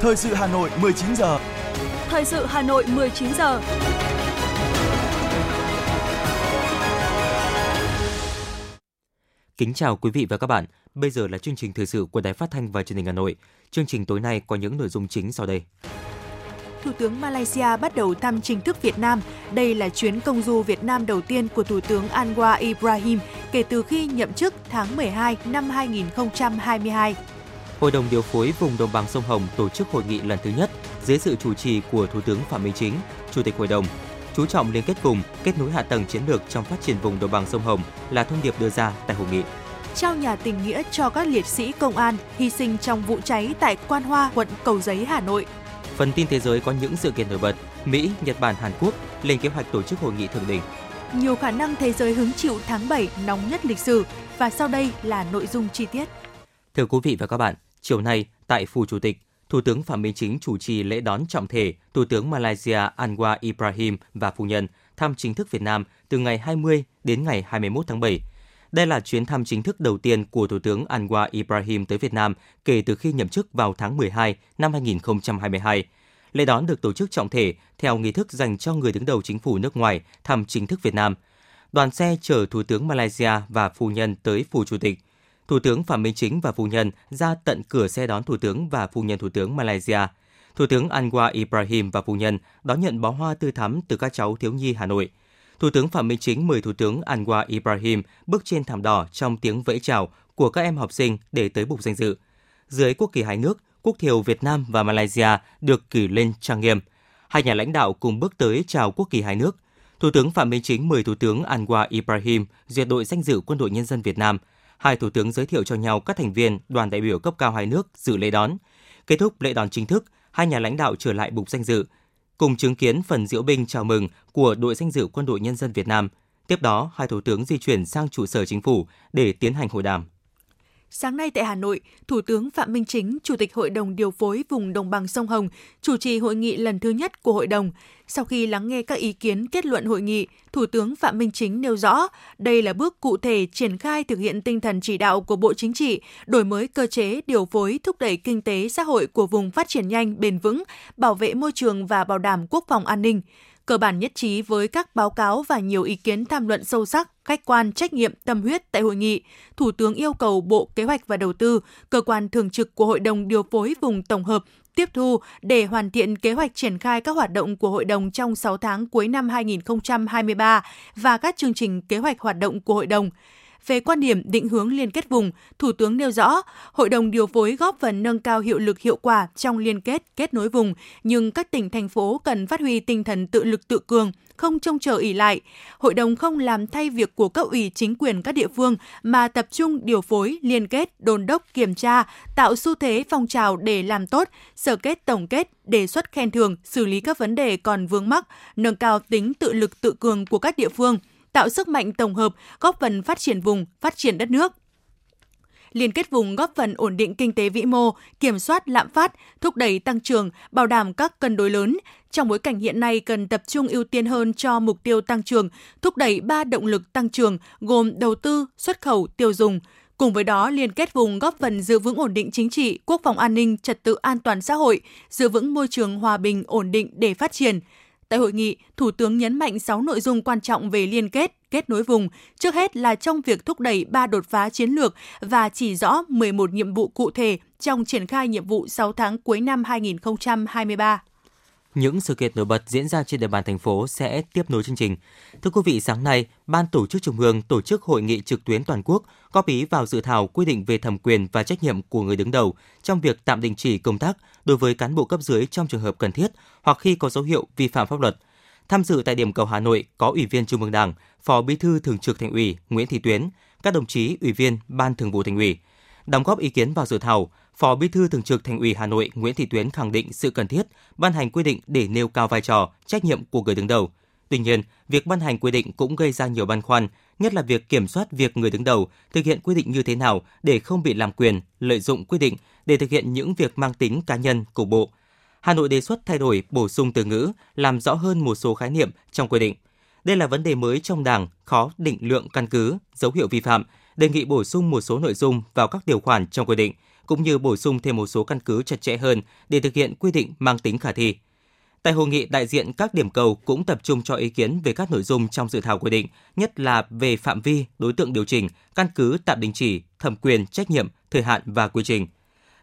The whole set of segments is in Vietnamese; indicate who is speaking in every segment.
Speaker 1: Thời sự Hà Nội 19 giờ.
Speaker 2: Thời sự Hà Nội 19 giờ.
Speaker 3: Kính chào quý vị và các bạn. Bây giờ là chương trình thời sự của Đài Phát thanh và Truyền hình Hà Nội. Chương trình tối nay có những nội dung chính sau đây.
Speaker 4: Thủ tướng Malaysia bắt đầu thăm chính thức Việt Nam. Đây là chuyến công du Việt Nam đầu tiên của Thủ tướng Anwar Ibrahim kể từ khi nhậm chức tháng 12 năm 2022.
Speaker 3: Hội đồng điều phối vùng đồng bằng sông Hồng tổ chức hội nghị lần thứ nhất dưới sự chủ trì của Thủ tướng Phạm Minh Chính, Chủ tịch Hội đồng. Chú trọng liên kết vùng, kết nối hạ tầng chiến lược trong phát triển vùng đồng bằng sông Hồng là thông điệp đưa ra tại hội nghị
Speaker 4: trao nhà tình nghĩa cho các liệt sĩ công an hy sinh trong vụ cháy tại Quan Hoa, quận Cầu Giấy, Hà Nội.
Speaker 3: Phần tin thế giới có những sự kiện nổi bật. Mỹ, Nhật Bản, Hàn Quốc lên kế hoạch tổ chức hội nghị thượng đỉnh.
Speaker 4: Nhiều khả năng thế giới hứng chịu tháng 7 nóng nhất lịch sử và sau đây là nội dung chi tiết.
Speaker 3: Thưa quý vị và các bạn, chiều nay tại Phủ Chủ tịch, Thủ tướng Phạm Minh Chính chủ trì lễ đón trọng thể Thủ tướng Malaysia Anwar Ibrahim và phu nhân thăm chính thức Việt Nam từ ngày 20 đến ngày 21 tháng 7. Đây là chuyến thăm chính thức đầu tiên của Thủ tướng Anwar Ibrahim tới Việt Nam kể từ khi nhậm chức vào tháng 12 năm 2022. Lễ đón được tổ chức trọng thể theo nghi thức dành cho người đứng đầu chính phủ nước ngoài thăm chính thức Việt Nam. Đoàn xe chở Thủ tướng Malaysia và phu nhân tới phủ chủ tịch. Thủ tướng Phạm Minh Chính và phu nhân ra tận cửa xe đón Thủ tướng và phu nhân Thủ tướng Malaysia. Thủ tướng Anwar Ibrahim và phu nhân đón nhận bó hoa tươi thắm từ các cháu thiếu nhi Hà Nội – Thủ tướng Phạm Minh Chính mời Thủ tướng Anwar Ibrahim bước trên thảm đỏ trong tiếng vẫy chào của các em học sinh để tới bục danh dự. Dưới quốc kỳ hai nước, quốc thiều Việt Nam và Malaysia được cử lên trang nghiêm. Hai nhà lãnh đạo cùng bước tới chào quốc kỳ hai nước. Thủ tướng Phạm Minh Chính mời Thủ tướng Anwar Ibrahim duyệt đội danh dự Quân đội Nhân dân Việt Nam. Hai thủ tướng giới thiệu cho nhau các thành viên đoàn đại biểu cấp cao hai nước dự lễ đón. Kết thúc lễ đón chính thức, hai nhà lãnh đạo trở lại bục danh dự, cùng chứng kiến phần diễu binh chào mừng của đội danh dự Quân đội Nhân dân Việt Nam. Tiếp đó, hai thủ tướng di chuyển sang trụ sở chính phủ để tiến hành hội đàm.
Speaker 4: Sáng nay tại Hà Nội, Thủ tướng Phạm Minh Chính, Chủ tịch Hội đồng điều phối vùng đồng bằng sông Hồng, chủ trì hội nghị lần thứ nhất của hội đồng. Sau khi lắng nghe các ý kiến kết luận hội nghị, Thủ tướng Phạm Minh Chính nêu rõ, đây là bước cụ thể triển khai thực hiện tinh thần chỉ đạo của Bộ Chính trị, đổi mới cơ chế điều phối thúc đẩy kinh tế xã hội của vùng phát triển nhanh, bền vững, bảo vệ môi trường và bảo đảm quốc phòng an ninh cơ bản nhất trí với các báo cáo và nhiều ý kiến tham luận sâu sắc, khách quan, trách nhiệm, tâm huyết tại hội nghị. Thủ tướng yêu cầu Bộ Kế hoạch và Đầu tư, cơ quan thường trực của Hội đồng điều phối vùng tổng hợp tiếp thu để hoàn thiện kế hoạch triển khai các hoạt động của hội đồng trong 6 tháng cuối năm 2023 và các chương trình kế hoạch hoạt động của hội đồng. Về quan điểm định hướng liên kết vùng, Thủ tướng nêu rõ, Hội đồng điều phối góp phần nâng cao hiệu lực hiệu quả trong liên kết, kết nối vùng, nhưng các tỉnh, thành phố cần phát huy tinh thần tự lực tự cường, không trông chờ ỉ lại. Hội đồng không làm thay việc của cấp ủy chính quyền các địa phương mà tập trung điều phối, liên kết, đôn đốc, kiểm tra, tạo xu thế phong trào để làm tốt, sở kết tổng kết, đề xuất khen thưởng, xử lý các vấn đề còn vướng mắc, nâng cao tính tự lực tự cường của các địa phương – tạo sức mạnh tổng hợp, góp phần phát triển vùng, phát triển đất nước liên kết vùng góp phần ổn định kinh tế vĩ mô, kiểm soát lạm phát, thúc đẩy tăng trưởng, bảo đảm các cân đối lớn. Trong bối cảnh hiện nay cần tập trung ưu tiên hơn cho mục tiêu tăng trưởng, thúc đẩy ba động lực tăng trưởng gồm đầu tư, xuất khẩu, tiêu dùng. Cùng với đó, liên kết vùng góp phần giữ vững ổn định chính trị, quốc phòng an ninh, trật tự an toàn xã hội, giữ vững môi trường hòa bình, ổn định để phát triển. Tại hội nghị, Thủ tướng nhấn mạnh 6 nội dung quan trọng về liên kết, kết nối vùng, trước hết là trong việc thúc đẩy ba đột phá chiến lược và chỉ rõ 11 nhiệm vụ cụ thể trong triển khai nhiệm vụ 6 tháng cuối năm 2023
Speaker 3: những sự kiện nổi bật diễn ra trên địa bàn thành phố sẽ tiếp nối chương trình. Thưa quý vị, sáng nay, Ban Tổ chức Trung ương tổ chức hội nghị trực tuyến toàn quốc góp ý vào dự thảo quy định về thẩm quyền và trách nhiệm của người đứng đầu trong việc tạm đình chỉ công tác đối với cán bộ cấp dưới trong trường hợp cần thiết hoặc khi có dấu hiệu vi phạm pháp luật. Tham dự tại điểm cầu Hà Nội có Ủy viên Trung ương Đảng, Phó Bí thư Thường trực Thành ủy Nguyễn Thị Tuyến, các đồng chí Ủy viên Ban Thường vụ Thành ủy. Đóng góp ý kiến vào dự thảo, Phó Bí thư Thường trực Thành ủy Hà Nội Nguyễn Thị Tuyến khẳng định sự cần thiết ban hành quy định để nêu cao vai trò, trách nhiệm của người đứng đầu. Tuy nhiên, việc ban hành quy định cũng gây ra nhiều băn khoăn, nhất là việc kiểm soát việc người đứng đầu thực hiện quy định như thế nào để không bị làm quyền, lợi dụng quy định để thực hiện những việc mang tính cá nhân, cục bộ. Hà Nội đề xuất thay đổi, bổ sung từ ngữ, làm rõ hơn một số khái niệm trong quy định. Đây là vấn đề mới trong Đảng, khó định lượng căn cứ, dấu hiệu vi phạm, đề nghị bổ sung một số nội dung vào các điều khoản trong quy định, cũng như bổ sung thêm một số căn cứ chặt chẽ hơn để thực hiện quy định mang tính khả thi. Tại hội nghị, đại diện các điểm cầu cũng tập trung cho ý kiến về các nội dung trong dự thảo quy định, nhất là về phạm vi, đối tượng điều chỉnh, căn cứ tạm đình chỉ, thẩm quyền, trách nhiệm, thời hạn và quy trình.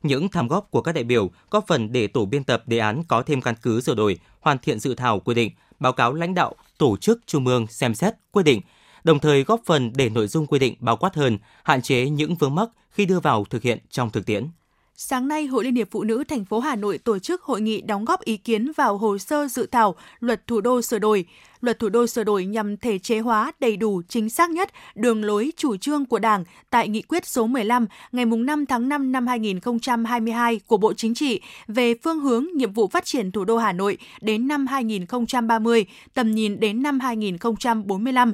Speaker 3: Những tham góp của các đại biểu góp phần để tổ biên tập đề án có thêm căn cứ sửa đổi, hoàn thiện dự thảo quy định, báo cáo lãnh đạo tổ chức trung ương xem xét quy định, đồng thời góp phần để nội dung quy định bao quát hơn, hạn chế những vướng mắc khi đưa vào thực hiện trong thực tiễn.
Speaker 4: Sáng nay, Hội Liên hiệp Phụ nữ thành phố Hà Nội tổ chức hội nghị đóng góp ý kiến vào hồ sơ dự thảo Luật Thủ đô sửa đổi. Luật Thủ đô sửa đổi nhằm thể chế hóa đầy đủ chính xác nhất đường lối chủ trương của Đảng tại nghị quyết số 15 ngày 5 tháng 5 năm 2022 của Bộ Chính trị về phương hướng nhiệm vụ phát triển thủ đô Hà Nội đến năm 2030, tầm nhìn đến năm 2045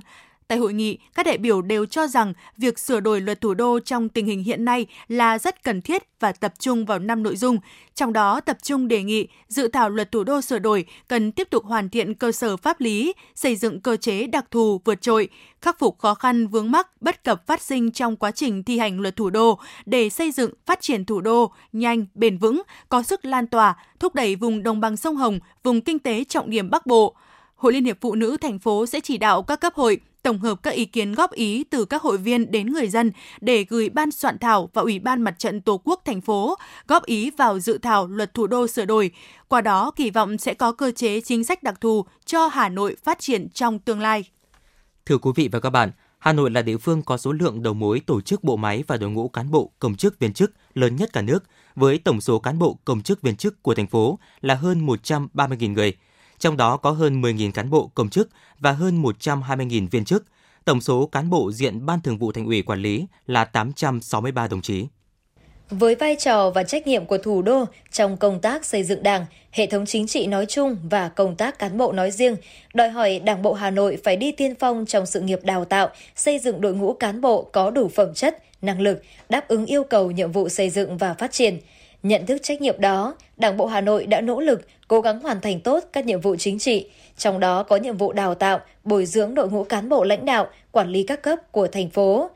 Speaker 4: Tại hội nghị, các đại biểu đều cho rằng việc sửa đổi luật thủ đô trong tình hình hiện nay là rất cần thiết và tập trung vào năm nội dung. Trong đó tập trung đề nghị dự thảo luật thủ đô sửa đổi cần tiếp tục hoàn thiện cơ sở pháp lý, xây dựng cơ chế đặc thù vượt trội, khắc phục khó khăn vướng mắc bất cập phát sinh trong quá trình thi hành luật thủ đô để xây dựng phát triển thủ đô nhanh, bền vững, có sức lan tỏa, thúc đẩy vùng đồng bằng sông Hồng, vùng kinh tế trọng điểm Bắc Bộ. Hội Liên hiệp Phụ nữ thành phố sẽ chỉ đạo các cấp hội tổng hợp các ý kiến góp ý từ các hội viên đến người dân để gửi ban soạn thảo và Ủy ban Mặt trận Tổ quốc thành phố góp ý vào dự thảo luật thủ đô sửa đổi. Qua đó kỳ vọng sẽ có cơ chế chính sách đặc thù cho Hà Nội phát triển trong tương lai.
Speaker 3: Thưa quý vị và các bạn, Hà Nội là địa phương có số lượng đầu mối tổ chức bộ máy và đội ngũ cán bộ, công chức, viên chức lớn nhất cả nước, với tổng số cán bộ, công chức, viên chức của thành phố là hơn 130.000 người – trong đó có hơn 10.000 cán bộ công chức và hơn 120.000 viên chức. Tổng số cán bộ diện Ban Thường vụ Thành ủy quản lý là 863 đồng chí.
Speaker 5: Với vai trò và trách nhiệm của thủ đô trong công tác xây dựng Đảng, hệ thống chính trị nói chung và công tác cán bộ nói riêng, đòi hỏi Đảng bộ Hà Nội phải đi tiên phong trong sự nghiệp đào tạo, xây dựng đội ngũ cán bộ có đủ phẩm chất, năng lực, đáp ứng yêu cầu nhiệm vụ xây dựng và phát triển. Nhận thức trách nhiệm đó, Đảng bộ Hà Nội đã nỗ lực cố gắng hoàn thành tốt các nhiệm vụ chính trị, trong đó có nhiệm vụ đào tạo, bồi dưỡng đội ngũ cán bộ lãnh đạo, quản lý các cấp của thành phố.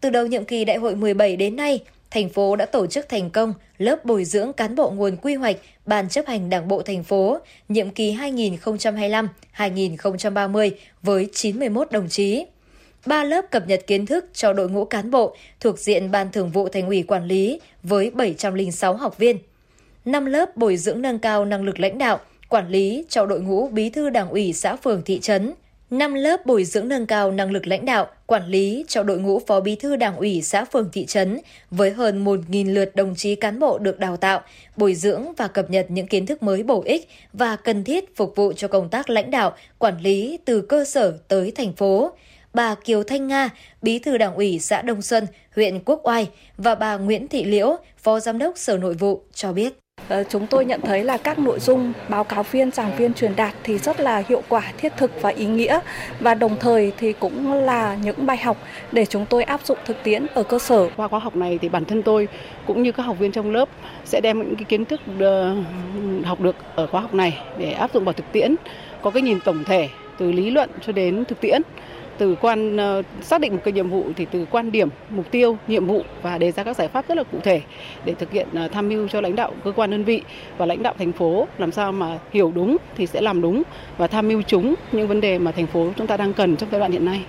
Speaker 5: Từ đầu nhiệm kỳ đại hội 17 đến nay, thành phố đã tổ chức thành công lớp bồi dưỡng cán bộ nguồn quy hoạch Ban chấp hành Đảng bộ thành phố nhiệm kỳ 2025-2030 với 91 đồng chí. Ba lớp cập nhật kiến thức cho đội ngũ cán bộ thuộc diện Ban Thường vụ Thành ủy quản lý với 706 học viên. 5 lớp bồi dưỡng nâng cao năng lực lãnh đạo, quản lý cho đội ngũ bí thư đảng ủy xã phường thị trấn, 5 lớp bồi dưỡng nâng cao năng lực lãnh đạo, quản lý cho đội ngũ phó bí thư đảng ủy xã phường thị trấn với hơn 1.000 lượt đồng chí cán bộ được đào tạo, bồi dưỡng và cập nhật những kiến thức mới bổ ích và cần thiết phục vụ cho công tác lãnh đạo, quản lý từ cơ sở tới thành phố. Bà Kiều Thanh Nga, bí thư đảng ủy xã Đông Xuân, huyện Quốc Oai và bà Nguyễn Thị Liễu, phó giám đốc Sở Nội vụ cho biết.
Speaker 6: Ờ, chúng tôi nhận thấy là các nội dung báo cáo viên, giảng viên truyền đạt thì rất là hiệu quả, thiết thực và ý nghĩa và đồng thời thì cũng là những bài học để chúng tôi áp dụng thực tiễn ở cơ sở.
Speaker 7: Qua khóa học này thì bản thân tôi cũng như các học viên trong lớp sẽ đem những cái kiến thức ờ, học được ở khóa học này để áp dụng vào thực tiễn, có cái nhìn tổng thể từ lý luận cho đến thực tiễn từ quan ờ, xác định một cái nhiệm vụ thì từ quan điểm, mục tiêu, nhiệm vụ và đề ra các giải pháp rất là cụ thể để thực hiện ờ, tham mưu cho lãnh đạo cơ quan đơn vị và lãnh đạo thành phố làm sao mà hiểu đúng thì sẽ làm đúng và tham mưu chúng những vấn đề mà thành phố chúng ta đang cần trong giai đoạn hiện nay.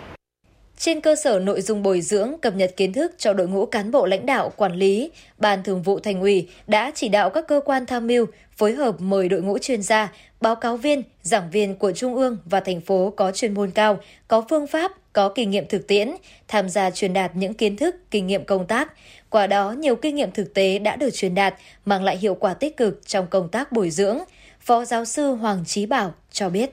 Speaker 5: Trên cơ sở nội dung bồi dưỡng, cập nhật kiến thức cho đội ngũ cán bộ lãnh đạo, quản lý, Ban Thường vụ Thành ủy đã chỉ đạo các cơ quan tham mưu phối hợp mời đội ngũ chuyên gia, báo cáo viên, giảng viên của Trung ương và thành phố có chuyên môn cao, có phương pháp, có kinh nghiệm thực tiễn, tham gia truyền đạt những kiến thức, kinh nghiệm công tác. Qua đó, nhiều kinh nghiệm thực tế đã được truyền đạt, mang lại hiệu quả tích cực trong công tác bồi dưỡng. Phó giáo sư Hoàng Trí Bảo cho biết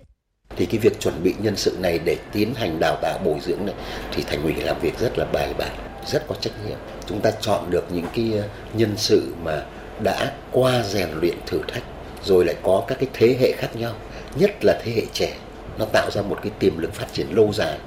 Speaker 8: thì cái việc chuẩn bị nhân sự này để tiến hành đào tạo bồi dưỡng này thì thành ủy làm việc rất là bài bản rất có trách nhiệm. Chúng ta chọn được những cái ờ, nhân sự mà đã qua rèn luyện thử thách rồi lại có các cái thế hệ khác nhau nhất là thế hệ trẻ. Nó tạo ra một cái tiềm lực phát triển lâu dài.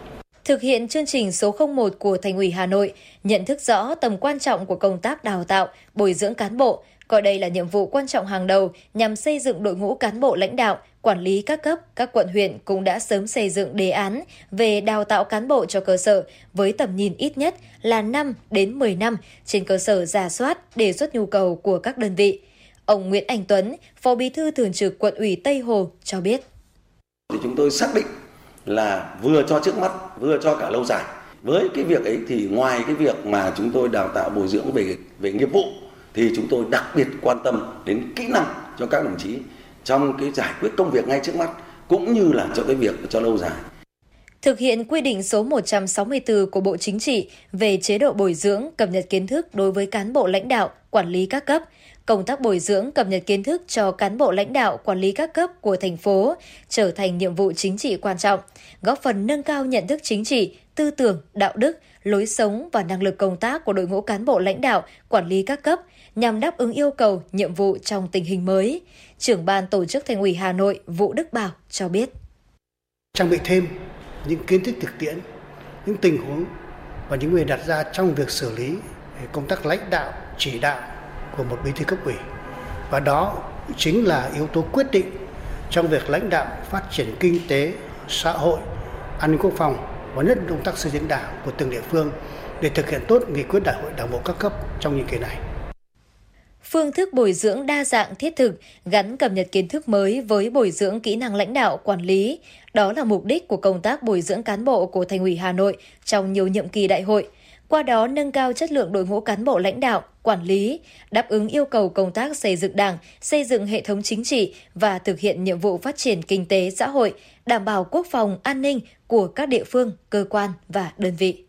Speaker 5: Thực hiện chương trình số 01 của Thành ủy Hà Nội, nhận thức rõ tầm quan trọng của công tác đào tạo, bồi dưỡng cán bộ, coi đây là nhiệm vụ quan trọng hàng đầu nhằm xây dựng đội ngũ cán bộ lãnh đạo, quản lý các cấp, các quận huyện cũng đã sớm xây dựng đề án về đào tạo cán bộ cho cơ sở với tầm nhìn ít nhất là 5 đến 10 năm trên cơ sở giả soát đề xuất nhu cầu của các đơn vị. Ông Nguyễn Anh Tuấn, Phó Bí thư Thường trực Quận ủy Tây Hồ cho biết.
Speaker 9: Thì chúng tôi xác định là vừa cho trước mắt, vừa cho cả lâu dài. Với cái việc ấy thì ngoài cái việc mà chúng tôi đào tạo bồi dưỡng về về nghiệp vụ thì chúng tôi đặc biệt quan tâm đến kỹ năng cho các đồng chí trong cái giải quyết công việc ngay trước mắt cũng như là cho cái việc cho lâu dài.
Speaker 5: Thực hiện quy định số 164 của Bộ Chính trị về chế độ bồi dưỡng, cập nhật kiến thức đối với cán bộ lãnh đạo, quản lý các cấp, công tác bồi dưỡng cập nhật kiến thức cho cán bộ lãnh đạo quản lý các cấp của thành phố trở thành nhiệm vụ chính trị quan trọng, góp phần nâng cao nhận thức chính trị, tư tưởng, đạo đức, lối sống và năng lực công tác của đội ngũ cán bộ lãnh đạo, quản lý các cấp nhằm đáp ứng yêu cầu, nhiệm vụ trong tình hình mới. Trưởng ban tổ chức Thành ủy Hà Nội Vũ Đức Bảo cho biết.
Speaker 10: Trang bị thêm những kiến thức thực tiễn, những tình huống và những người đặt ra trong việc xử lý công tác lãnh đạo, chỉ đạo của một bí thư cấp ủy. Và đó chính là yếu tố quyết định trong việc lãnh đạo phát triển kinh tế, xã hội, an ninh quốc phòng và nhất công tác xây dựng đảng của từng địa phương để thực hiện tốt nghị quyết đại hội đảng bộ các cấp trong nhiệm kỳ này.
Speaker 5: Phương thức bồi dưỡng đa dạng thiết thực, gắn cập nhật kiến thức mới với bồi dưỡng kỹ năng lãnh đạo, quản lý. Đó là mục đích của công tác bồi dưỡng cán bộ của Thành ủy Hà Nội trong nhiều nhiệm kỳ đại hội. Qua đó nâng cao chất lượng đội ngũ cán bộ lãnh đạo, quản lý, đáp ứng yêu cầu công tác xây dựng đảng, xây dựng hệ thống chính trị và thực hiện nhiệm vụ phát triển kinh tế xã hội, đảm bảo quốc phòng, an ninh của các địa phương, cơ quan và đơn vị.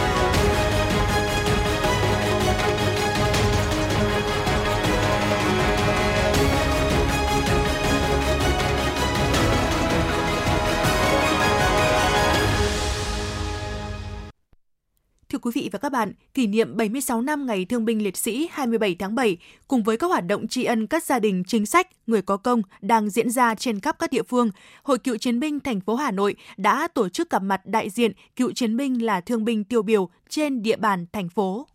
Speaker 4: Thưa quý vị và các bạn, kỷ niệm 76 năm Ngày Thương binh Liệt sĩ 27 tháng 7 cùng với các hoạt động tri ân các gia đình chính sách, người có công đang diễn ra trên khắp các địa phương, Hội Cựu chiến binh thành phố Hà Nội đã tổ chức gặp mặt đại diện cựu chiến binh là thương binh tiêu biểu trên địa bàn thành phố.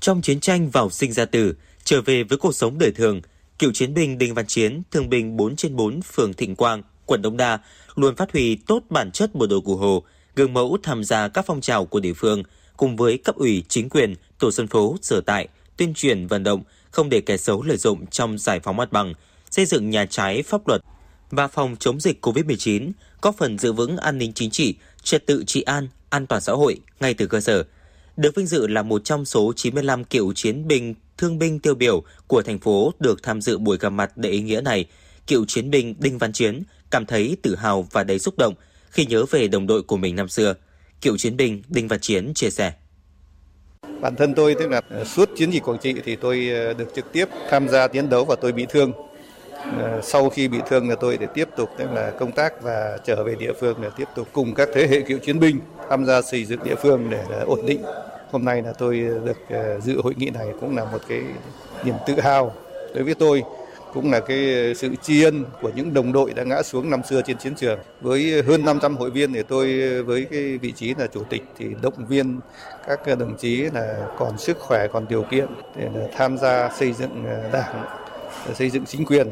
Speaker 3: Trong chiến tranh vào sinh ra tử, trở về với cuộc sống đời thường, cựu chiến binh Đinh Văn Chiến, thương binh 4 trên 4 phường Thịnh Quang, quận Đông Đa luôn phát huy tốt bản chất bộ đội cụ Hồ, gương mẫu tham gia các phong trào của địa phương – cùng với cấp ủy chính quyền, tổ dân phố sở tại tuyên truyền vận động không để kẻ xấu lợi dụng trong giải phóng mặt bằng, xây dựng nhà trái pháp luật và phòng chống dịch COVID-19, góp phần giữ vững an ninh chính trị, trật tự trị an, an toàn xã hội ngay từ cơ sở. Được vinh dự là một trong số 95 cựu chiến binh, thương binh tiêu biểu của thành phố được tham dự buổi gặp mặt đầy ý nghĩa này, cựu chiến binh Đinh Văn Chiến cảm thấy tự hào và đầy xúc động khi nhớ về đồng đội của mình năm xưa – Cựu chiến binh Đinh Văn Chiến chia sẻ.
Speaker 11: Bản thân tôi, tức là ờ, suốt chiến dịch Quảng Trị thì tôi ờ, được trực tiếp tham gia chiến đấu và tôi bị thương. Ờ, sau khi bị thương là tôi để tiếp tục, tức là, công tác và trở về địa phương để tiếp tục cùng các thế hệ cựu chiến binh tham gia xây dựng địa phương để ổn định. Hôm nay là tôi được dự hội nghị này cũng là một cái niềm tự hào đối với tôi cũng là cái sự tri ân của những đồng đội đã ngã xuống năm xưa trên chiến trường. Với hơn 500 hội viên thì tôi với cái vị trí là chủ tịch thì động viên các đồng chí là còn sức khỏe, còn điều kiện để tham gia xây dựng à, đảng, xây dựng chính quyền.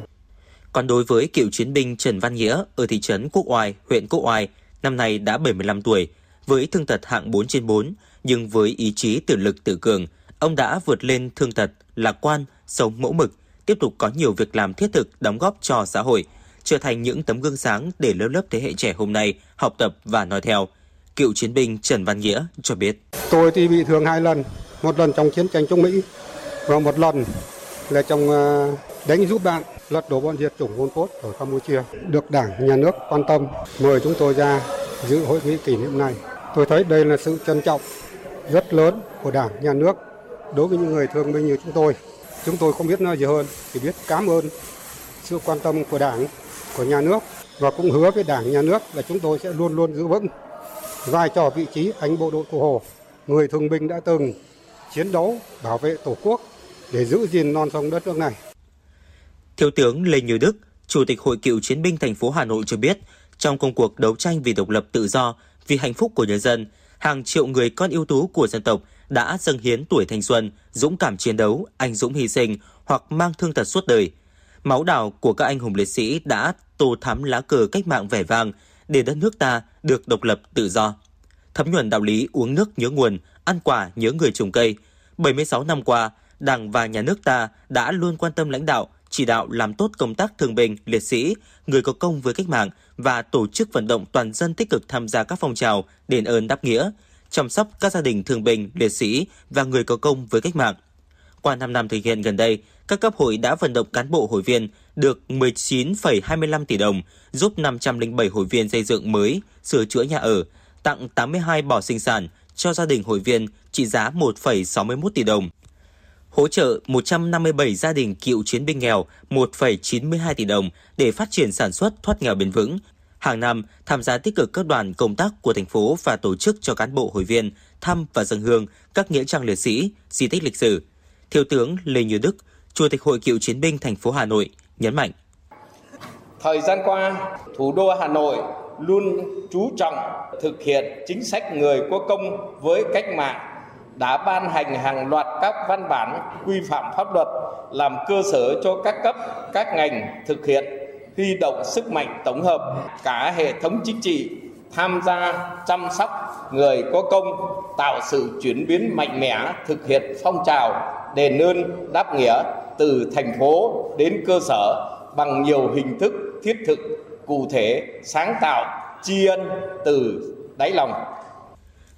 Speaker 3: Còn đối với cựu chiến binh Trần Văn Nghĩa ở thị trấn Quốc Oai, huyện Quốc Oai, năm nay đã 75 tuổi, với thương tật hạng 4 trên 4, nhưng với ý chí tự lực tự cường, ông đã vượt lên thương tật, lạc quan, sống mẫu mực, tiếp tục có nhiều việc làm thiết thực đóng góp cho xã hội, trở thành những tấm gương sáng để lớp lớp thế hệ trẻ hôm nay học tập và nói theo. Cựu chiến binh Trần Văn Nghĩa cho biết.
Speaker 12: Tôi thì bị thương hai lần, một lần trong chiến tranh chống Mỹ và một lần là trong à, đánh giúp bạn lật đổ bọn diệt chủng Pol Pot ở Campuchia. Được Đảng, Nhà nước quan tâm mời chúng tôi ra dự hội nghị kỷ niệm này. Tôi thấy đây là sự trân trọng rất lớn của Đảng, Nhà nước đối với những người thương binh như chúng tôi. Chúng tôi không biết nói gì hơn, chỉ biết cảm ơn sự quan tâm của Đảng, của nhà nước và cũng hứa với Đảng, nhà nước là chúng tôi sẽ luôn luôn giữ vững vai trò vị trí anh bộ đội cụ Hồ, người thương binh đã từng chiến đấu bảo vệ Tổ quốc để giữ gìn non sông đất nước này.
Speaker 3: Thiếu tướng Lê Như Đức, Chủ tịch Hội Cựu Chiến binh thành phố Hà Nội cho biết, trong công cuộc đấu tranh vì độc lập tự do, vì hạnh phúc của nhân dân, hàng triệu người con ưu tú của dân tộc đã dâng hiến tuổi thanh xuân, dũng cảm chiến đấu, anh dũng hy sinh hoặc mang thương tật suốt đời. Máu đào của các anh hùng liệt sĩ đã tô thắm lá cờ cách mạng vẻ vang để đất nước ta được độc lập tự do. Thấm nhuần đạo lý uống nước nhớ nguồn, ăn quả nhớ người trồng cây. 76 năm qua, Đảng và Nhà nước ta đã luôn quan tâm lãnh đạo, chỉ đạo làm tốt công tác thương binh, liệt sĩ, người có công với cách mạng và tổ chức vận động toàn dân tích cực tham gia các phong trào đền ơn đáp nghĩa, chăm sóc các gia đình thương binh, liệt sĩ và người có công với cách mạng. Qua 5 năm thực hiện gần đây, các cấp hội đã vận động cán bộ hội viên được 19,25 tỷ đồng, giúp 507 hội viên xây dựng mới, sửa chữa nhà ở, tặng 82 bò sinh sản cho gia đình hội viên trị giá 1,61 tỷ đồng. Hỗ trợ 157 gia đình cựu chiến binh nghèo 1,92 tỷ đồng để phát triển sản xuất thoát nghèo bền vững. Hàng năm, tham gia tích cực các đoàn công tác của thành phố và tổ chức cho cán bộ hội viên thăm và dân hương các nghĩa trang liệt sĩ, di tích lịch sử. Thiếu tướng Lê Như Đức, Chủ tịch Hội Cựu Chiến binh thành phố Hà Nội nhấn mạnh.
Speaker 13: Thời gian qua, thủ đô Hà Nội luôn chú trọng thực hiện chính sách người có công với cách mạng đã ban hành hàng loạt các văn bản quy phạm pháp luật làm cơ sở cho các cấp, các ngành thực hiện huy động sức mạnh tổng hợp cả hệ thống chính trị tham gia chăm sóc người có công tạo sự chuyển biến mạnh mẽ thực hiện phong trào đền ơn đáp nghĩa từ thành phố đến cơ sở bằng nhiều hình thức thiết thực cụ thể sáng tạo tri ân từ đáy lòng.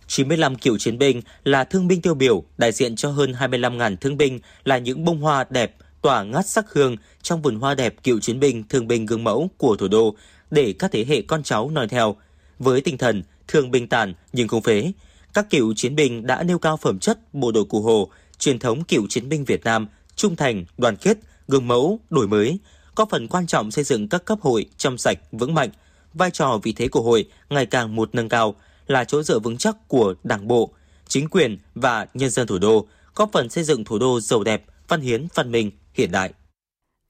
Speaker 3: 95 cựu chiến binh là thương binh tiêu biểu, đại diện cho hơn 25.000 thương binh là những bông hoa đẹp, tỏa ngát sắc hương trong vườn hoa đẹp cựu chiến binh, thương binh gương mẫu của thủ đô để các thế hệ con cháu noi theo. Với tinh thần thương binh tàn nhưng không phế, các cựu chiến binh đã nêu cao phẩm chất bộ đội cụ Hồ, truyền thống cựu chiến binh Việt Nam, trung thành, đoàn kết, gương mẫu, đổi mới, có phần quan trọng xây dựng các cấp hội trong sạch, vững mạnh. Vai trò vị thế của hội ngày càng một nâng cao, là chỗ dựa vững chắc của Đảng bộ, chính quyền và nhân dân thủ đô, góp phần xây dựng thủ đô giàu đẹp, văn hiến, văn minh, hiện đại.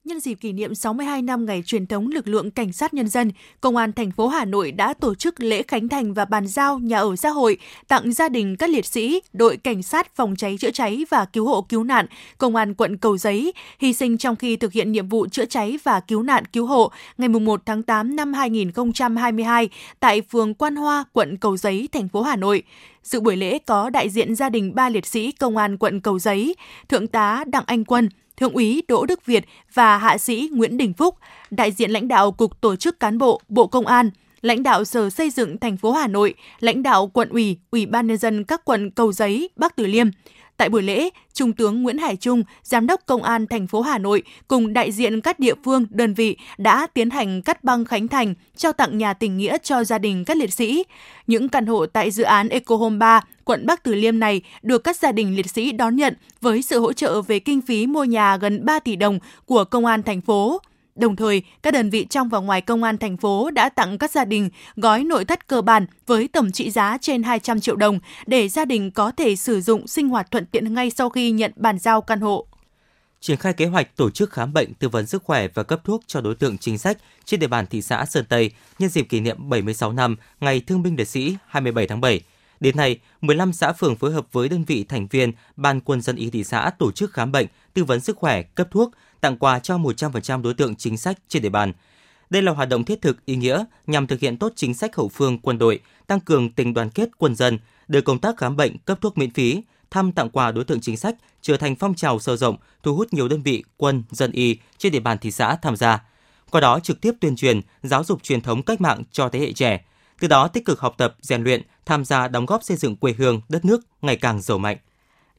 Speaker 4: Nhân dịp kỷ niệm 62 năm ngày truyền thống lực lượng cảnh sát nhân dân, Công an thành phố Hà Nội đã tổ chức lễ khánh thành và bàn giao nhà ở xã hội tặng gia đình các liệt sĩ, đội cảnh sát phòng cháy chữa cháy và cứu hộ cứu nạn, Công an quận Cầu Giấy hy sinh trong khi thực hiện nhiệm vụ chữa cháy và cứu nạn cứu hộ ngày 1 tháng 8 năm 2022 tại phường Quan Hoa, quận Cầu Giấy, thành phố Hà Nội. Dự buổi lễ có đại diện gia đình ba liệt sĩ công an quận Cầu Giấy, Thượng tá Đặng Anh Quân, Thượng úy Đỗ Đức Việt và Hạ sĩ Nguyễn Đình Phúc, đại diện lãnh đạo Cục Tổ chức Cán bộ, Bộ Công an, lãnh đạo Sở Xây dựng thành phố Hà Nội, lãnh đạo quận ủy, ủy ban nhân dân các quận Cầu Giấy, Bắc Từ Liêm. Tại buổi lễ, Trung tướng Nguyễn Hải Trung, Giám đốc Công an thành phố Hà Nội cùng đại diện các địa phương, đơn vị đã tiến hành cắt băng khánh thành, trao tặng nhà tình nghĩa cho gia đình các liệt sĩ. Những căn hộ tại dự án Eco Home 3, quận Bắc Từ Liêm này được các gia đình liệt sĩ đón nhận với sự hỗ trợ về kinh phí mua nhà gần 3 tỷ đồng của Công an thành phố. Đồng thời, các đơn vị trong và ngoài công an thành phố đã tặng các gia đình gói nội thất cơ bản với tổng trị giá trên 200 triệu đồng để gia đình có thể sử dụng sinh hoạt thuận tiện ngay sau khi nhận bàn giao căn hộ.
Speaker 3: Triển khai kế hoạch tổ chức khám bệnh, tư vấn sức khỏe và cấp thuốc cho đối tượng chính sách trên địa bàn thị xã Sơn Tây nhân dịp kỷ niệm 76 năm Ngày Thương binh Liệt sĩ 27 tháng 7. Đến nay, 15 xã phường phối hợp với đơn vị thành viên Ban quân dân y thị xã tổ chức khám bệnh, tư vấn sức khỏe, cấp thuốc, tặng quà cho 100% đối tượng chính sách trên địa bàn. Đây là hoạt động thiết thực ý nghĩa nhằm thực hiện tốt chính sách hậu phương quân đội, tăng cường tình đoàn kết quân dân, đưa công tác khám bệnh, cấp thuốc miễn phí, thăm tặng quà đối tượng chính sách trở thành phong trào sâu rộng, thu hút nhiều đơn vị quân, dân y trên địa bàn thị xã tham gia. Qua đó trực tiếp tuyên truyền, giáo dục truyền thống cách mạng cho thế hệ trẻ, từ đó tích cực học tập, rèn luyện, tham gia đóng góp xây dựng quê hương, đất nước ngày càng giàu mạnh.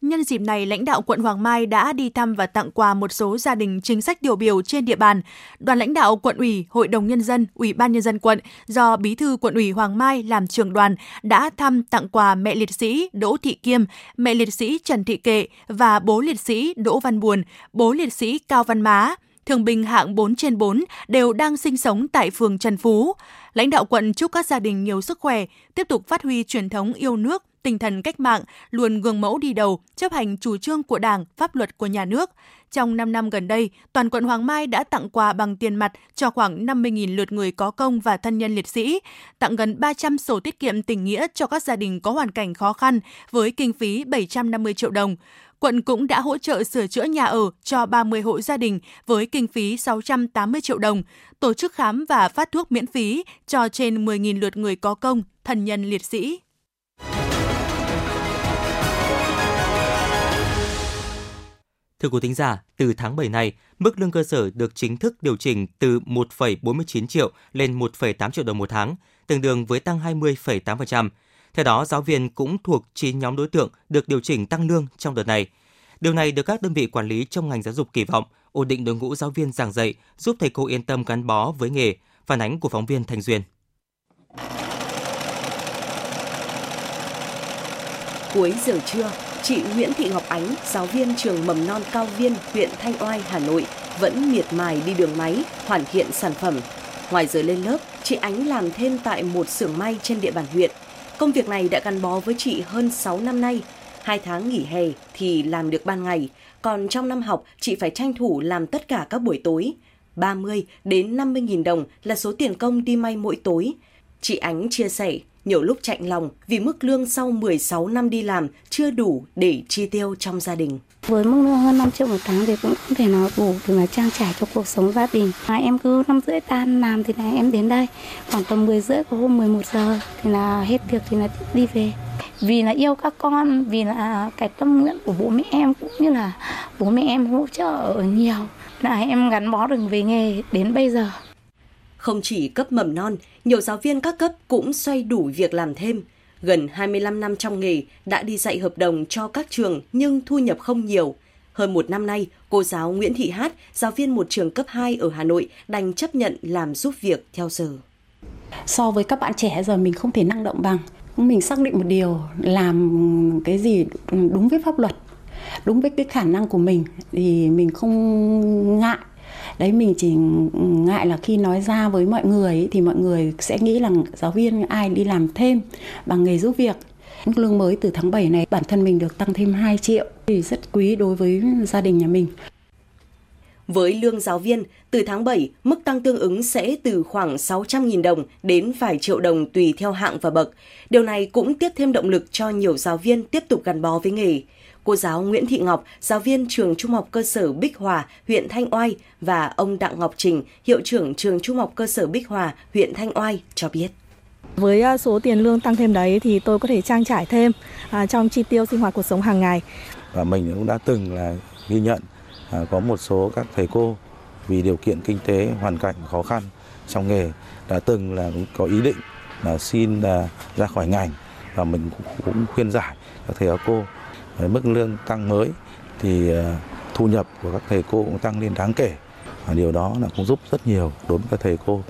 Speaker 4: Nhân dịp này, lãnh đạo quận Hoàng Mai đã đi thăm và tặng quà một số gia đình chính sách điều biểu trên địa bàn. Đoàn lãnh đạo quận ủy, Hội đồng Nhân dân, Ủy ban Nhân dân quận do Bí thư quận ủy Hoàng Mai làm trưởng đoàn đã thăm tặng quà mẹ liệt sĩ Đỗ Thị Kiêm, mẹ liệt sĩ Trần Thị Kệ và bố liệt sĩ Đỗ Văn Buồn, bố liệt sĩ Cao Văn Má thương binh hạng 4 trên 4 đều đang sinh sống tại phường Trần Phú. Lãnh đạo quận chúc các gia đình nhiều sức khỏe, tiếp tục phát huy truyền thống yêu nước, tinh thần cách mạng, luôn gương mẫu đi đầu, chấp hành chủ trương của Đảng, pháp luật của nhà nước. Trong 5 năm gần đây, toàn quận Hoàng Mai đã tặng quà bằng tiền mặt cho khoảng 50.000 lượt người có công và thân nhân liệt sĩ, tặng gần 300 sổ tiết kiệm tình nghĩa cho các gia đình có hoàn cảnh khó khăn với kinh phí 750 triệu đồng. Quận cũng đã hỗ trợ sửa chữa nhà ở cho 30 hộ gia đình với kinh phí 680 triệu đồng, tổ chức khám và phát thuốc miễn phí cho trên 10.000 lượt người có công, thân nhân liệt sĩ.
Speaker 3: Thưa quý thính giả, từ tháng 7 này, mức lương cơ sở được chính thức điều chỉnh từ 1,49 triệu lên 1,8 triệu đồng một tháng, tương đương với tăng 20,8%. Theo đó, giáo viên cũng thuộc 9 nhóm đối tượng được điều chỉnh tăng lương trong đợt này. Điều này được các đơn vị quản lý trong ngành giáo dục kỳ vọng, ổn định đội ngũ giáo viên giảng dạy, giúp thầy cô yên tâm gắn bó với nghề. Phản ánh của phóng viên Thành Duyên.
Speaker 14: Cuối giờ trưa, chị Nguyễn Thị Ngọc Ánh, giáo viên trường mầm non Cao Viên, huyện Thanh Oai, Hà Nội, vẫn miệt mài đi đường máy, hoàn thiện sản phẩm. Ngoài giờ lên lớp, chị Ánh làm thêm tại một xưởng may trên địa bàn huyện. Công việc này đã gắn bó với chị hơn 6 năm nay. Hai tháng nghỉ hè thì làm được ban ngày, còn trong năm học chị phải tranh thủ làm tất cả các buổi tối. 30 đến 50 nghìn đồng là số tiền công đi may mỗi tối. Chị Ánh chia sẻ, nhiều lúc chạnh lòng vì mức lương sau 16 năm đi làm chưa đủ để chi tiêu trong gia đình.
Speaker 15: Với mức lương hơn 5 triệu một tháng thì cũng không thể nào đủ để mà trang trải cho cuộc sống gia đình. À, em cứ năm rưỡi tan làm thì là em đến đây, khoảng tầm 10 rưỡi có hôm 11 giờ thì là hết việc thì là đi về. Vì là yêu các con, vì là cái tâm nguyện của bố mẹ em cũng như là bố mẹ em hỗ trợ nhiều là em gắn bó được về nghề đến bây giờ.
Speaker 14: Không chỉ cấp mầm non, nhiều giáo viên các cấp cũng xoay đủ việc làm thêm. Gần 25 năm trong nghề đã đi dạy hợp đồng cho các trường nhưng thu nhập không nhiều. Hơn một năm nay, cô giáo Nguyễn Thị Hát, giáo viên một trường cấp 2 ở Hà Nội, đành chấp nhận làm giúp việc theo giờ.
Speaker 16: So với các bạn trẻ giờ mình không thể năng động bằng. Mình xác định một điều, làm cái gì đúng với pháp luật, đúng với cái khả năng của mình thì mình không ngại đấy mình chỉ ngại là khi nói ra với mọi người thì mọi người sẽ nghĩ là giáo viên ai đi làm thêm bằng nghề giúp việc mức lương mới từ tháng 7 này bản thân mình được tăng thêm 2 triệu thì rất quý đối với gia đình nhà mình.
Speaker 14: Với lương giáo viên, từ tháng 7, mức tăng tương ứng sẽ từ khoảng 600.000 đồng đến vài triệu đồng tùy theo hạng và bậc. Điều này cũng tiếp thêm động lực cho nhiều giáo viên tiếp tục gắn bó với nghề. Cô giáo Nguyễn Thị Ngọc, giáo viên trường Trung học cơ sở Bích Hòa, huyện Thanh Oai và ông Đặng Ngọc Trình, hiệu trưởng trường Trung học cơ sở Bích Hòa, huyện Thanh Oai cho biết.
Speaker 17: Với à, số tiền lương tăng thêm đấy thì tôi có thể trang trải thêm à, trong chi tiêu sinh hoạt cuộc sống hàng ngày.
Speaker 18: Và mình cũng đã từng là ghi nhận à, có một số các thầy cô vì điều kiện kinh tế hoàn cảnh khó khăn trong nghề đã từng là có ý định là xin là ra khỏi ngành và mình cũng, cũng khuyên giải các thầy các cô mức lương tăng mới thì ờ, thu nhập của các thầy cô cũng tăng lên đáng kể và điều đó là cũng giúp rất nhiều đối với các thầy cô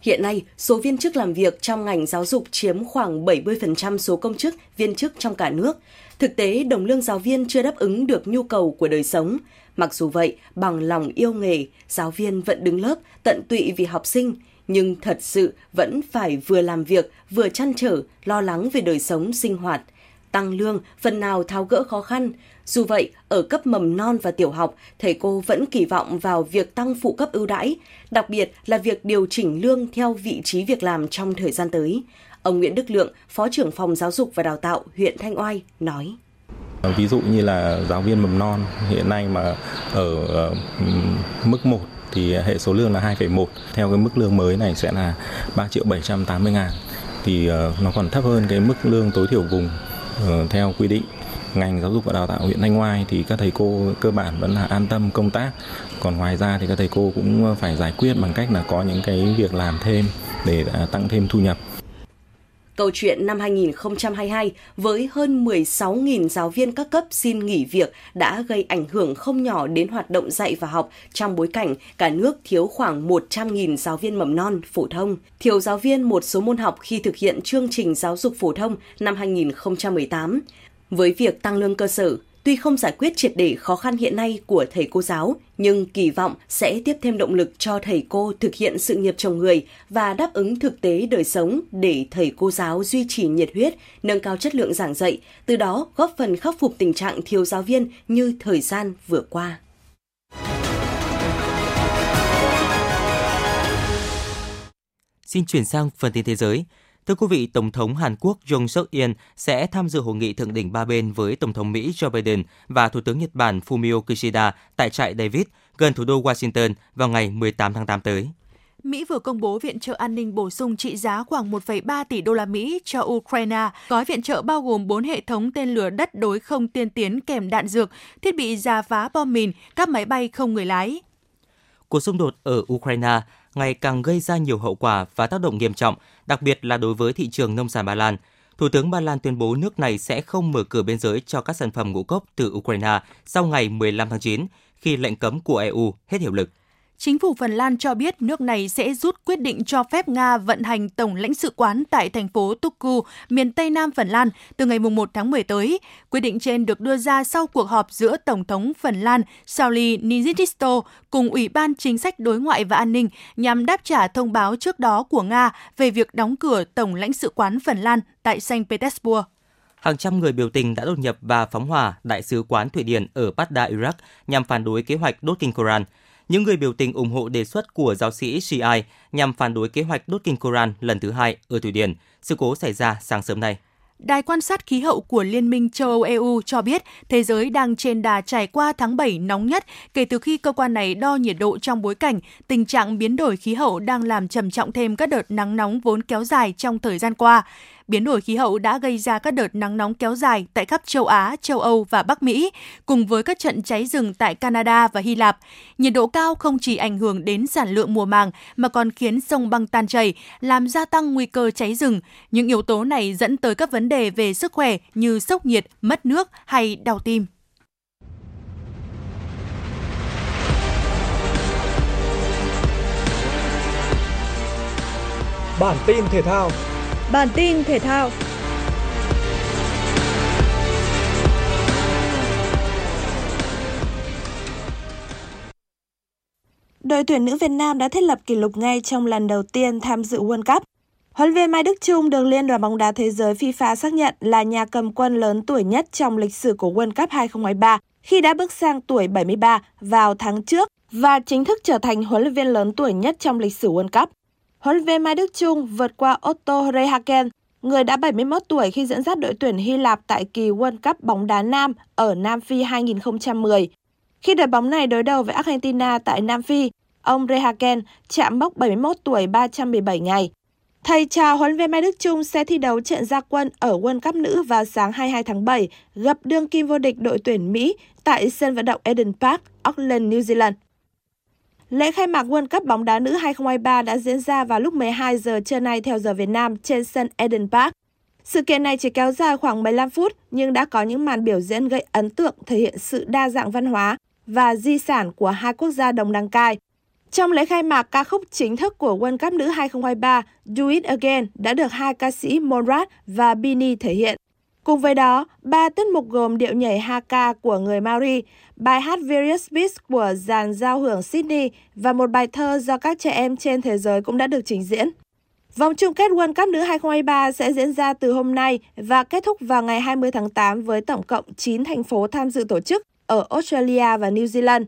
Speaker 14: Hiện nay, số viên chức làm việc trong ngành giáo dục chiếm khoảng 70% số công chức, viên chức trong cả nước. Thực tế, đồng lương giáo viên chưa đáp ứng được nhu cầu của đời sống. Mặc dù vậy, bằng lòng yêu nghề, giáo viên vẫn đứng lớp, tận tụy vì học sinh, nhưng thật sự vẫn phải vừa làm việc, vừa chăn trở, lo lắng về đời sống sinh hoạt. Tăng lương, phần nào tháo gỡ khó khăn. Dù vậy, ở cấp mầm non và tiểu học, thầy cô vẫn kỳ vọng vào việc tăng phụ cấp ưu đãi, đặc biệt là việc điều chỉnh lương theo vị trí việc làm trong thời gian tới. Ông Nguyễn Đức Lượng, Phó trưởng phòng giáo dục và đào tạo huyện Thanh Oai nói.
Speaker 19: Ờ, ví dụ như là giáo viên mầm non hiện nay mà ở ờ, mức 1 thì hệ số lương là 2,1. Theo cái mức lương mới này sẽ là 3 triệu 780 ngàn. Thì ờ, nó còn thấp hơn cái mức lương tối thiểu vùng Ờ, theo quy định, ngành giáo dục và đào tạo huyện Thanh Oai thì các thầy cô cơ bản vẫn là an tâm công tác. Còn ngoài ra thì các thầy cô cũng phải giải quyết bằng cách là có những cái việc làm thêm để à, tăng thêm thu nhập.
Speaker 14: Câu chuyện năm 2022 với hơn 16.000 giáo viên các cấp xin nghỉ việc đã gây ảnh hưởng không nhỏ đến hoạt động dạy và học trong bối cảnh cả nước thiếu khoảng 100.000 giáo viên mầm non, phổ thông, thiếu giáo viên một số môn học khi thực hiện chương trình giáo dục phổ thông năm 2018. Với việc tăng lương cơ sở, tuy không giải quyết triệt để khó khăn hiện nay của thầy cô giáo, nhưng kỳ vọng sẽ tiếp thêm động lực cho thầy cô thực hiện sự nghiệp chồng người và đáp ứng thực tế đời sống để thầy cô giáo duy trì nhiệt huyết, nâng cao chất lượng giảng dạy, từ đó góp phần khắc phục tình trạng thiếu giáo viên như thời gian vừa qua.
Speaker 3: Xin chuyển sang phần tin thế giới. Thưa quý vị, Tổng thống Hàn Quốc Jong suk yeol sẽ tham dự hội nghị thượng đỉnh ba bên với Tổng thống Mỹ Joe Biden và Thủ tướng Nhật Bản Fumio Kishida tại trại David gần thủ đô Washington vào ngày 18 tháng 8 tới.
Speaker 4: Mỹ vừa công bố viện trợ an ninh bổ sung trị giá khoảng 1,3 tỷ đô la Mỹ cho Ukraine. Gói viện trợ bao gồm 4 hệ thống tên lửa đất đối không tiên tiến kèm đạn dược, thiết bị giả phá bom mìn, các máy bay không người lái.
Speaker 3: Cuộc xung đột ở Ukraine ngày càng gây ra nhiều hậu quả và tác động nghiêm trọng, đặc biệt là đối với thị trường nông sản Ba Lan. Thủ tướng Ba Lan tuyên bố nước này sẽ không mở cửa biên giới cho các sản phẩm ngũ cốc từ Ukraine sau ngày 15 tháng 9, khi lệnh cấm của EU hết hiệu lực.
Speaker 4: Chính phủ Phần Lan cho biết nước này sẽ rút quyết định cho phép Nga vận hành tổng lãnh sự quán tại thành phố Turku, miền Tây Nam Phần Lan từ ngày 1 tháng 10 tới. Quyết định trên được đưa ra sau cuộc họp giữa Tổng thống Phần Lan Sauli Niinisto cùng Ủy ban Chính sách Đối ngoại và An ninh nhằm đáp trả thông báo trước đó của Nga về việc đóng cửa tổng lãnh sự quán Phần Lan tại Saint Petersburg
Speaker 3: hàng trăm người biểu tình đã đột nhập và phóng hỏa đại sứ quán Thụy Điển ở Baghdad, Iraq nhằm phản đối kế hoạch đốt kinh Koran. Những người biểu tình ủng hộ đề xuất của giáo sĩ Shiai nhằm phản đối kế hoạch đốt kinh Koran lần thứ hai ở Thụy Điển. Sự cố xảy ra sáng sớm nay.
Speaker 4: Đài quan sát khí hậu của Liên minh châu Âu EU cho biết, thế giới đang trên đà trải qua tháng 7 nóng nhất kể từ khi cơ quan này đo nhiệt độ trong bối cảnh tình trạng biến đổi khí hậu đang làm trầm trọng thêm các đợt nắng nóng vốn kéo dài trong thời gian qua biến đổi khí hậu đã gây ra các đợt nắng nóng kéo dài tại khắp châu Á, châu Âu và Bắc Mỹ, cùng với các trận cháy rừng tại Canada và Hy Lạp. Nhiệt độ cao không chỉ ảnh hưởng đến sản lượng mùa màng mà còn khiến sông băng tan chảy, làm gia tăng nguy cơ cháy rừng. Những yếu tố này dẫn tới các vấn đề về sức khỏe như sốc nhiệt, mất nước hay đau tim.
Speaker 1: Bản tin thể thao
Speaker 2: Bản tin thể thao
Speaker 20: Đội tuyển nữ Việt Nam đã thiết lập kỷ lục ngay trong lần đầu tiên tham dự World Cup. Huấn viên Mai Đức Chung được Liên đoàn bóng đá thế giới FIFA xác nhận là nhà cầm quân lớn tuổi nhất trong lịch sử của World Cup 2023 khi đã bước sang tuổi 73 vào tháng trước và chính thức trở thành huấn luyện viên lớn tuổi nhất trong lịch sử World Cup. Huấn luyện viên Mai Đức Chung vượt qua Otto Rehhaken, người đã 71 tuổi khi dẫn dắt đội tuyển Hy Lạp tại kỳ World Cup bóng đá nam ở Nam Phi 2010. Khi đội bóng này đối đầu với Argentina tại Nam Phi, ông Rehhaken chạm mốc 71 tuổi 317 ngày. Thầy trò huấn luyện viên Mai Đức Chung sẽ thi đấu trận gia quân ở World Cup nữ vào sáng 22 tháng 7, gặp đương kim vô địch đội tuyển Mỹ tại sân vận động Eden Park, Auckland, New Zealand. Lễ khai mạc World Cup bóng đá nữ 2023 đã diễn ra vào lúc 12 giờ trưa nay theo giờ Việt Nam trên sân Eden Park. Sự kiện này chỉ kéo dài khoảng 15 phút nhưng đã có những màn biểu diễn gây ấn tượng thể hiện sự đa dạng văn hóa và di sản của hai quốc gia đồng đăng cai. Trong lễ khai mạc ca khúc chính thức của World Cup nữ 2023, Do It Again đã được hai ca sĩ Monrad và Bini thể hiện. Cùng với đó, ba tiết mục gồm điệu nhảy Haka của người Maori, bài hát Various Beats của dàn giao hưởng Sydney và một bài thơ do các trẻ em trên thế giới cũng đã được trình diễn. Vòng chung kết World Cup nữ 2023 sẽ diễn ra từ hôm nay và kết thúc vào ngày 20 tháng 8 với tổng cộng 9 thành phố tham dự tổ chức ở Australia và New Zealand.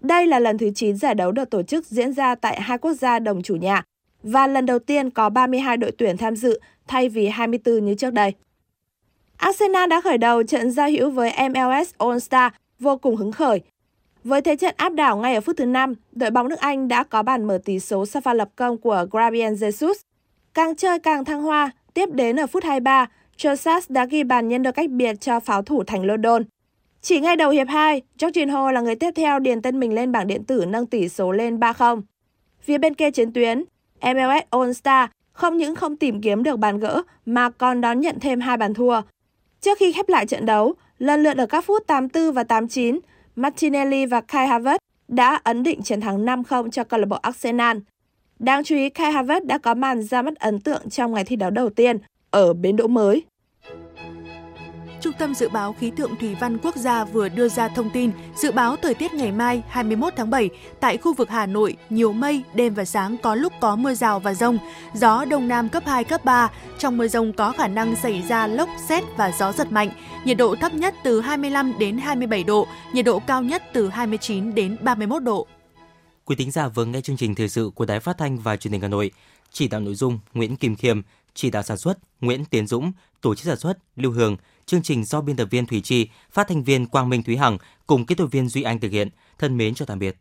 Speaker 20: Đây là lần thứ 9 giải đấu được tổ chức diễn ra tại hai quốc gia đồng chủ nhà và lần đầu tiên có 32 đội tuyển tham dự thay vì 24 như trước đây. Arsenal đã khởi đầu trận giao hữu với MLS All-Star vô cùng hứng khởi. Với thế trận áp đảo ngay ở phút thứ 5, đội bóng nước Anh đã có bàn mở tỷ số sau pha lập công của Gabriel Jesus. Càng chơi càng thăng hoa, tiếp đến ở phút 23, Trossard đã ghi bàn nhân đôi cách biệt cho pháo thủ thành London. Chỉ ngay đầu hiệp 2, Jorginho là người tiếp theo điền tên mình lên bảng điện tử nâng tỷ số lên 3-0. Phía bên kia chiến tuyến, MLS All-Star không những không tìm kiếm được bàn gỡ mà còn đón nhận thêm hai bàn thua. Trước khi khép lại trận đấu, lần lượt ở các phút 84 và 89, Martinelli và Kai Havertz đã ấn định chiến thắng 5-0 cho câu lạc bộ Arsenal. Đáng chú ý, Kai Havertz đã có màn ra mắt ấn tượng trong ngày thi đấu đầu tiên ở bến đỗ mới.
Speaker 4: Trung tâm Dự báo Khí tượng Thủy văn Quốc gia vừa đưa ra thông tin dự báo thời tiết ngày mai 21 tháng 7 tại khu vực Hà Nội nhiều mây, đêm và sáng có lúc có mưa rào và rông, gió đông nam cấp 2, cấp 3. Trong mưa rông có khả năng xảy ra lốc, xét và gió giật mạnh. Nhiệt độ thấp nhất từ 25 đến 27 độ, nhiệt độ cao nhất từ 29 đến 31 độ.
Speaker 3: Quý tính giả vừa nghe chương trình thời sự của Đài Phát thanh và Truyền hình Hà Nội. Chỉ đạo nội dung Nguyễn Kim Khiêm, chỉ đạo sản xuất Nguyễn Tiến Dũng, tổ chức sản xuất Lưu Hương, chương trình do biên tập viên Thủy Chi, phát thanh viên Quang Minh Thúy Hằng cùng kỹ thuật viên Duy Anh thực hiện. Thân mến chào tạm biệt.